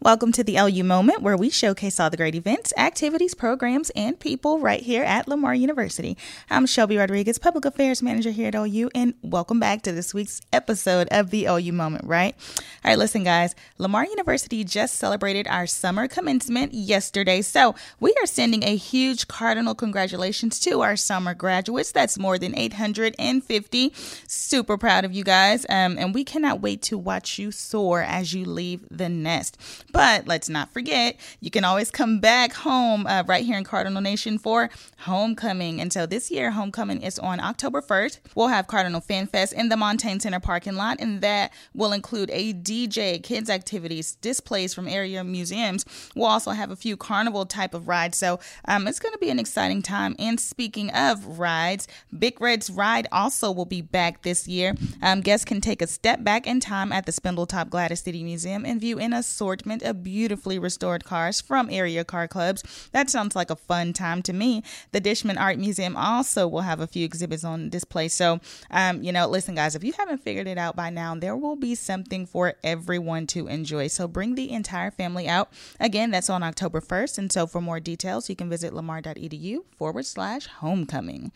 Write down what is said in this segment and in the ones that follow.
Welcome to the LU Moment, where we showcase all the great events, activities, programs, and people right here at Lamar University. I'm Shelby Rodriguez, Public Affairs Manager here at LU, and welcome back to this week's episode of the LU Moment, right? All right, listen, guys, Lamar University just celebrated our summer commencement yesterday, so we are sending a huge cardinal congratulations to our summer graduates. That's more than 850. Super proud of you guys, um, and we cannot wait to watch you soar as you leave the nest. But let's not forget, you can always come back home uh, right here in Cardinal Nation for homecoming. And so this year, homecoming is on October 1st. We'll have Cardinal Fan Fest in the Montagne Center parking lot, and that will include a DJ, kids' activities, displays from area museums. We'll also have a few carnival type of rides. So um, it's going to be an exciting time. And speaking of rides, Big Red's ride also will be back this year. Um, guests can take a step back in time at the Spindletop Gladys City Museum and view an assortment of beautifully restored cars from area car clubs. That sounds like a fun time to me. The Dishman Art Museum also will have a few exhibits on display. So, um, you know, listen, guys, if you haven't figured it out by now, there will be something for everyone to enjoy. So bring the entire family out. Again, that's on October 1st. And so for more details, you can visit lamar.edu forward slash homecoming.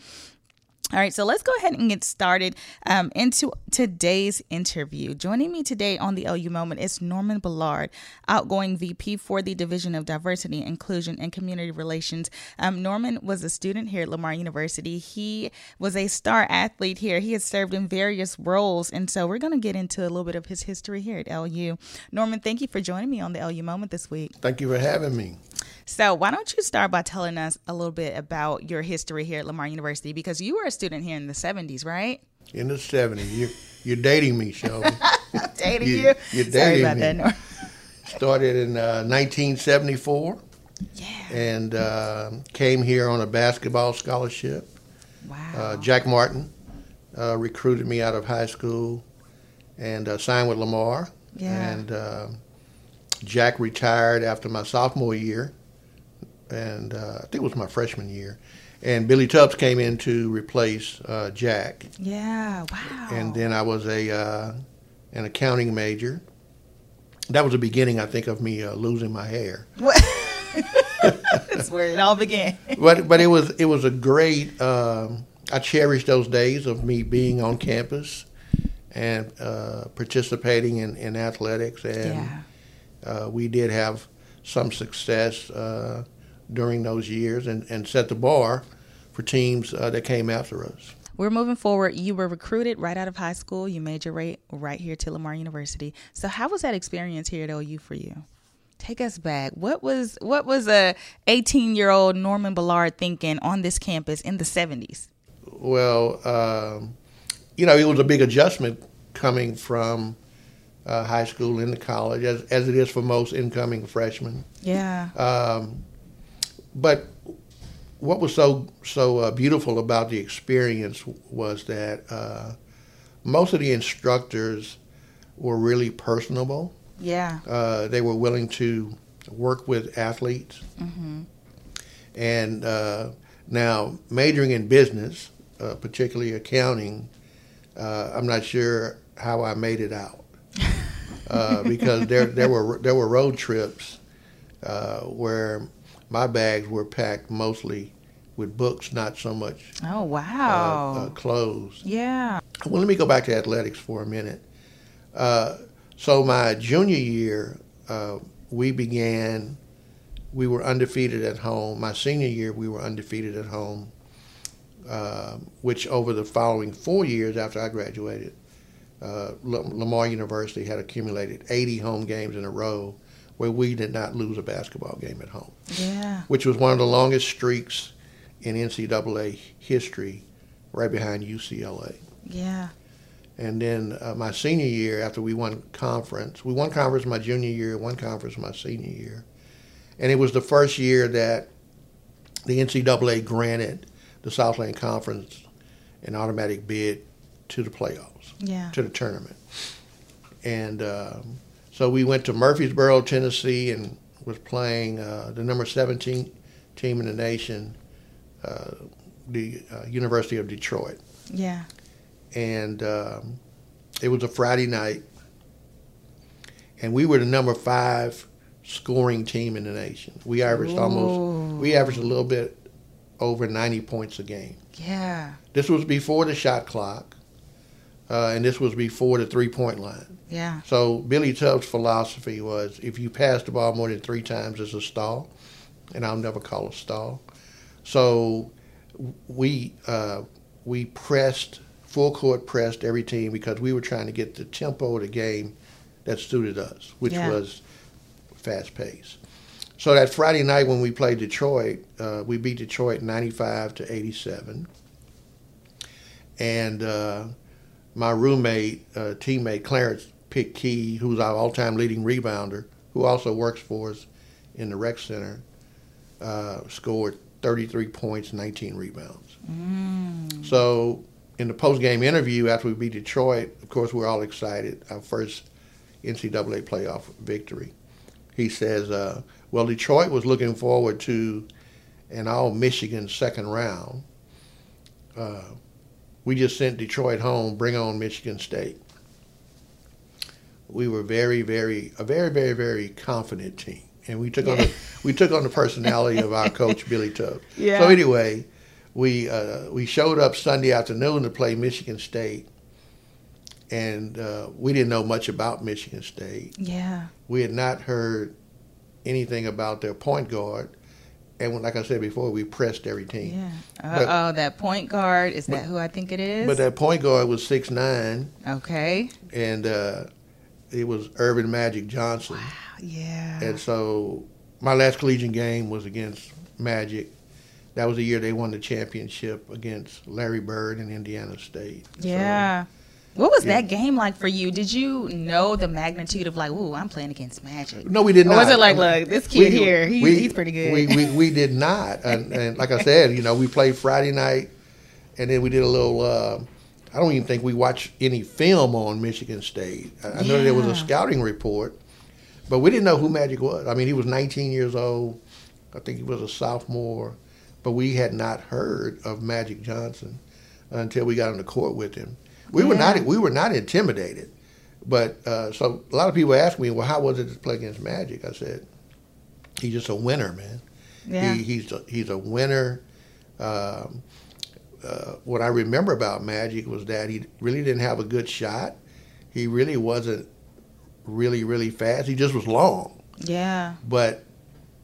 All right, so let's go ahead and get started um, into today's interview. Joining me today on the LU Moment is Norman Ballard, outgoing VP for the Division of Diversity, Inclusion, and Community Relations. Um, Norman was a student here at Lamar University. He was a star athlete here. He has served in various roles, and so we're going to get into a little bit of his history here at LU. Norman, thank you for joining me on the LU Moment this week. Thank you for having me. So, why don't you start by telling us a little bit about your history here at Lamar University? Because you were a student here in the 70s, right? In the 70s. You're, you're dating me, Shelby. dating you? you? You're dating Sorry about me. that. Started in uh, 1974. Yeah. And uh, came here on a basketball scholarship. Wow. Uh, Jack Martin uh, recruited me out of high school and uh, signed with Lamar. Yeah. And uh, Jack retired after my sophomore year and uh, I think it was my freshman year. And Billy Tubbs came in to replace uh, Jack. Yeah, wow. And then I was a uh, an accounting major. That was the beginning, I think, of me uh, losing my hair. That's where it all began. but but it was it was a great. Um, I cherish those days of me being on campus and uh, participating in, in athletics, and yeah. Uh, we did have some success during those years and, and set the bar for teams uh, that came after us. We're moving forward. You were recruited right out of high school. You made your way right here to Lamar University. So, how was that experience here at LU for you? Take us back. What was what was a 18 year old Norman Ballard thinking on this campus in the 70s? Well, um, you know, it was a big adjustment coming from uh, high school into college, as, as it is for most incoming freshmen. Yeah. Um, but what was so so uh, beautiful about the experience was that uh, most of the instructors were really personable. Yeah. Uh, they were willing to work with athletes. Mm-hmm. And uh, now, majoring in business, uh, particularly accounting, uh, I'm not sure how I made it out because there there were there were road trips where my bags were packed mostly with books, not so much. Oh wow! Uh, uh, clothes. Yeah. Well, let me go back to athletics for a minute. Uh, so my junior year, uh, we began. We were undefeated at home. My senior year, we were undefeated at home. Uh, which over the following four years after I graduated, uh, Lamar University had accumulated 80 home games in a row where we did not lose a basketball game at home. Yeah. Which was one of the longest streaks in NCAA history, right behind UCLA. Yeah. And then uh, my senior year, after we won conference, we won conference my junior year, won conference my senior year. And it was the first year that the NCAA granted the Southland Conference an automatic bid to the playoffs, yeah. to the tournament. And um, so we went to Murfreesboro, Tennessee, and was playing uh, the number 17 team in the nation, uh, the uh, University of Detroit. Yeah. And um, it was a Friday night, and we were the number five scoring team in the nation. We averaged almost we averaged a little bit over 90 points a game. Yeah. This was before the shot clock, uh, and this was before the three point line. Yeah. So Billy Tubbs' philosophy was if you pass the ball more than three times, it's a stall, and I'll never call a stall. So we uh, we pressed full court pressed every team because we were trying to get the tempo of the game that suited us, which Yeah. was fast pace. So that Friday night when we played Detroit, uh, we beat Detroit 95 to 87. And uh, my roommate, uh, teammate Clarence Pick Kea, who's our all-time leading rebounder, who also works for us in the rec center, uh, scored 33 points, 19 rebounds. Mm. So in the post-game interview after we beat Detroit, of course we're all excited, our first NCAA playoff victory. He says, uh, "Well, Detroit was looking forward to an all-Michigan second round. Uh, we just sent Detroit home. Bring on Michigan State." We were very, very, a very, very, very confident team, and we took on the, we took on the personality of our coach Billy Tubbs. Yeah. So anyway, we uh, we showed up Sunday afternoon to play Michigan State, and uh, we didn't know much about Michigan State. Yeah. We had not heard anything about their point guard, and like I said before, we pressed every team. Yeah. But- Uh oh, that point guard is that who I think it is? But that point guard was six nine, okay. and uh, it was Earvin Magic Johnson. Wow. Yeah. And so my last collegiate game was against Magic. That was the year they won the championship against Larry Bird and Indiana State. So- Yeah. What was yeah. that game like for you? Did you know the magnitude of like, ooh, I'm playing against Magic? No, we did Or not. was it like, look, this kid here, he, we- he's pretty good. We, we, we did not. And, and like I said, you know, we played Friday night, and then we did a little. Uh, I don't even think we watched any film on Michigan State. I, I know there was a scouting report, but we didn't know who Magic was. I mean, he was 19 years old. I think he was a sophomore, but we had not heard of Magic Johnson until we got on the court with him. We were not we were not intimidated, but uh, so a lot of people ask me, well, how was it to play against Magic? I said, he's just a winner, man. yeah. He, he's a, he's a winner. Um, uh, what I remember about Magic was that he really didn't have a good shot. He really wasn't really really fast. He just was long, yeah. but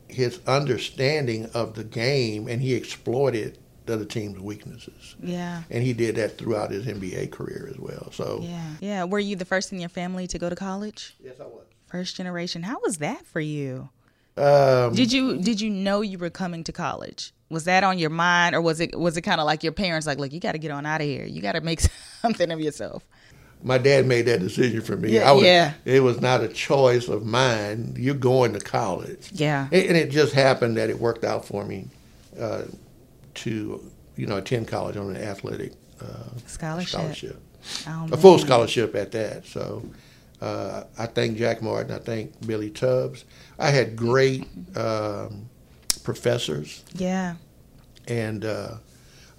his understanding of the game and he exploited the other team's weaknesses, Yeah. and he did that throughout his NBA career as well. So Yeah. Yeah. Were you the first in your family to go to college? yes, I was. First generation. How was that for you? Um, Did you did you know you were coming to college? Was that on your mind, or was it was it kind of like your parents like, look, you got to get on out of here. You got to make something of yourself. my dad made that decision for me. Yeah, I was, yeah. It was not a choice of mine. You're going to college. Yeah. And and it just happened that it worked out for me uh, to, you know, attend college on an athletic uh, Scholarship. scholarship, Oh, a full scholarship at that. So uh, I thank Jack Martin. I thank Billy Tubbs. I had great um, professors, Yeah. and uh,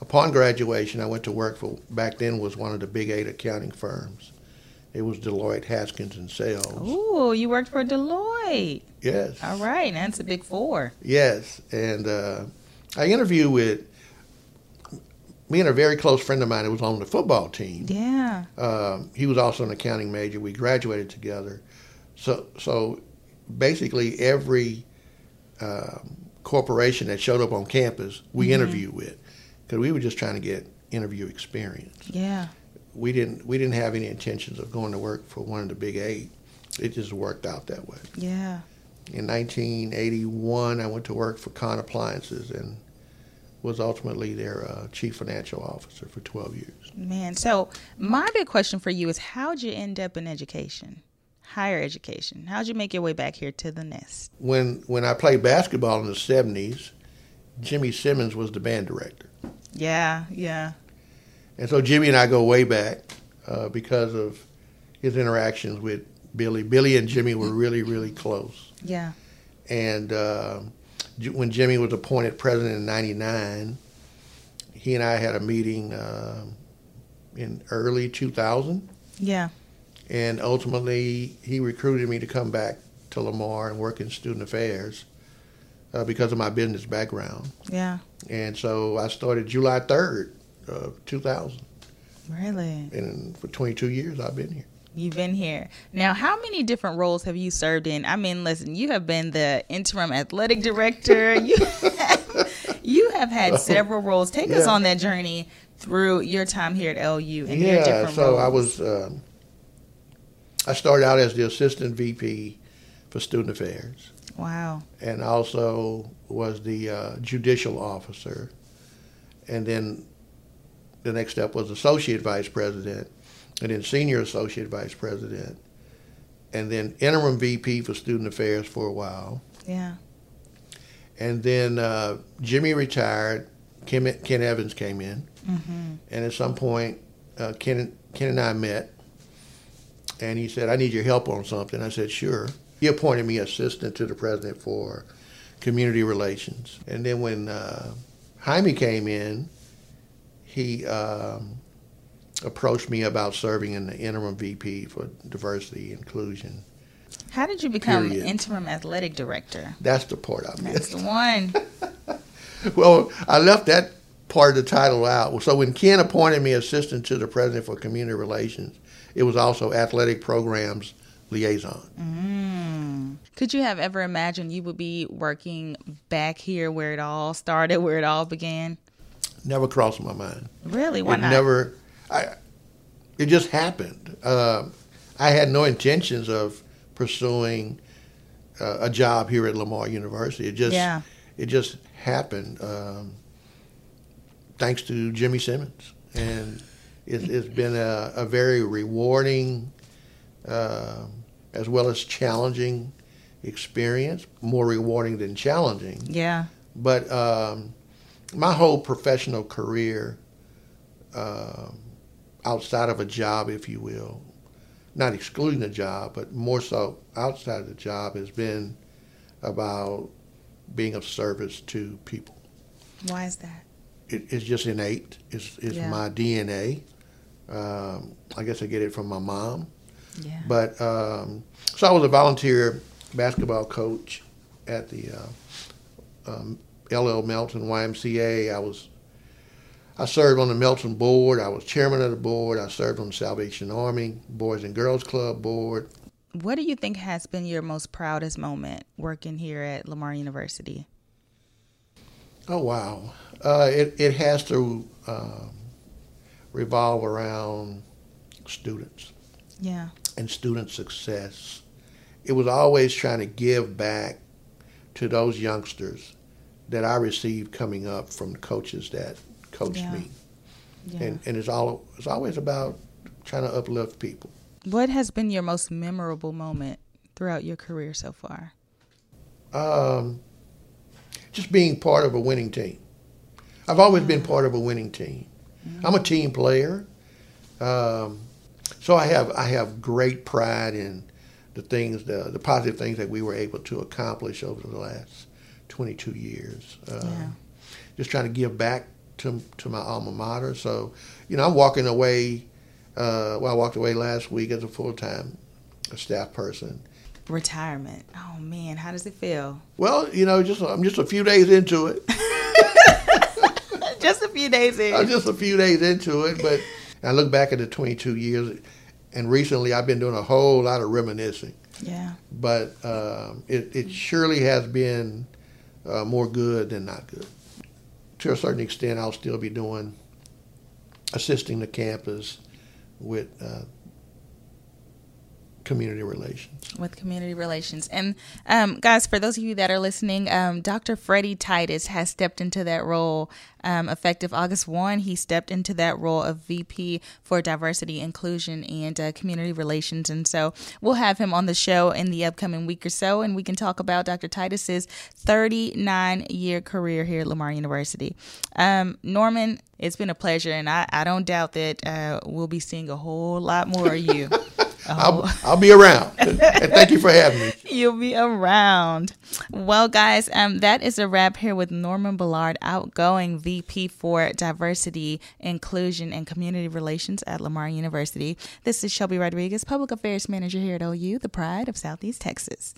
upon graduation, I went to work for back then was one of the big eight accounting firms. It was Deloitte, Haskins, and Sells. Oh, you worked for Deloitte. Yes. All right, that's a big four. Yes, and uh, I interviewed with me and a very close friend of mine who was on the football team. Yeah. Um, he was also an accounting major. We graduated together. So, so basically, every um, corporation that showed up on campus, we Mm-hmm. interviewed with, because we were just trying to get interview experience. Yeah. We didn't we didn't have any intentions of going to work for one of the big eight. It just worked out that way. Yeah. In 1981, I went to work for Conn Appliances and was ultimately their uh, chief financial officer for 12 years. Man, so my big question for you is how'd you end up in education? Higher education. How'd you make your way back here to the nest? When when I played basketball in the 70s, Jimmy Simmons was the band director, Yeah, yeah. and so Jimmy and I go way back uh, because of his interactions with Billy. Billy and Jimmy were really really close. Yeah. And uh, J- when Jimmy was appointed president in '99, he and I had a meeting uh, in early 2000, Yeah. and ultimately he recruited me to come back to Lamar and work in student affairs uh, because of my business background. Yeah. And so I started July 3rd of 2000. Really? And for 22 years, I've been here. You've been here. Now, how many different roles have you served in? I mean, listen, you have been the interim athletic director. You, you have had several roles. Take us on that journey through your time here at LU and your yeah, different so roles. I was, um, I started out as the assistant VP for student affairs. Wow. and also was the uh, judicial officer. And then the next step was associate vice president, and then senior associate vice president, and then interim VP for student affairs for a while. Yeah. And then uh, Jimmy retired. Ken, Ken Evans came in, Mm-hmm. and at some point, uh, Ken, Ken and I met, and he said, "I need your help on something." I said, "Sure." He appointed me assistant to the president for community relations, and then when uh, Jaime came in, he um, approached me about serving in the interim VP for diversity inclusion. How did you become Period. interim athletic director? That's the part I missed. That's the one. Well, I left that part of the title out. So when Ken appointed me assistant to the president for community relations, it was also athletic programs liaison. Mm. Could you have ever imagined you would be working back here where it all started, where it all began? Never crossed my mind. Really? Why it not? never. I. It just happened. Um I had no intentions of pursuing uh, a job here at Lamar University. It just. Yeah. It just happened. Um, thanks to Jimmy Simmons, and it, it's been a, a very rewarding, um as well as challenging experience. More rewarding than challenging. Yeah. But um, my whole professional career, um outside of a job, if you will, not excluding a job, but more so outside of the job, has been about being of service to people. Why is that? It, it's just innate. It's, it's Yeah. my DNA. Um, I guess I get it from my mom. Yeah. But um, so I was a volunteer basketball coach at the uh, um, LL Melton YMCA. I was I served on the Melton board. I was chairman of the board. I served on the Salvation Army Boys and Girls Club board. what do you think has been your most proudest moment working here at Lamar University? Oh wow! Uh, it it has to um, revolve around students. Yeah. and student success. It was always trying to give back to those youngsters that I received coming up from the coaches that coached Yeah. me. Yeah. And, and it's all it's always about trying to uplift people. what has been your most memorable moment throughout your career so far? Um, just being part of a winning team. I've always been part of a winning team. I'm a team player. Um, so I have I have great pride in the things the the positive things that we were able to accomplish over the last 22 years. Uh, Yeah. Just trying to give back to to my alma mater. So you know I'm walking away. Uh, well, I walked away last week as a full time staff person. Retirement. Oh man, how does it feel? Well, you know, just I'm just a few days into it. Just a few days in. I'm just a few days into it, but I look back at the 22 years, and recently I've been doing a whole lot of reminiscing. yeah. But um, it, it surely has been uh, more good than not good. To a certain extent, I'll still be doing assisting the campus with uh, community relations. with community relations. And um, guys, for those of you that are listening, um, Dr. Freddie Titus has stepped into that role um, effective August 1. He stepped into that role of VP for diversity, inclusion, and uh, community relations. And so we'll have him on the show in the upcoming week or so, and we can talk about Dr. Titus's 39 year career here at Lamar University. Um, Norman, it's been a pleasure, and I, I don't doubt that uh, we'll be seeing a whole lot more of you. I'll, I'll be around. and thank you for having me. You'll be around. Well, guys, um, that is a wrap here with Norman Ballard, outgoing VP for Diversity, Inclusion, and Community Relations at Lamar University. This is Shelby Rodriguez, Public Affairs Manager here at LU, the pride of Southeast Texas.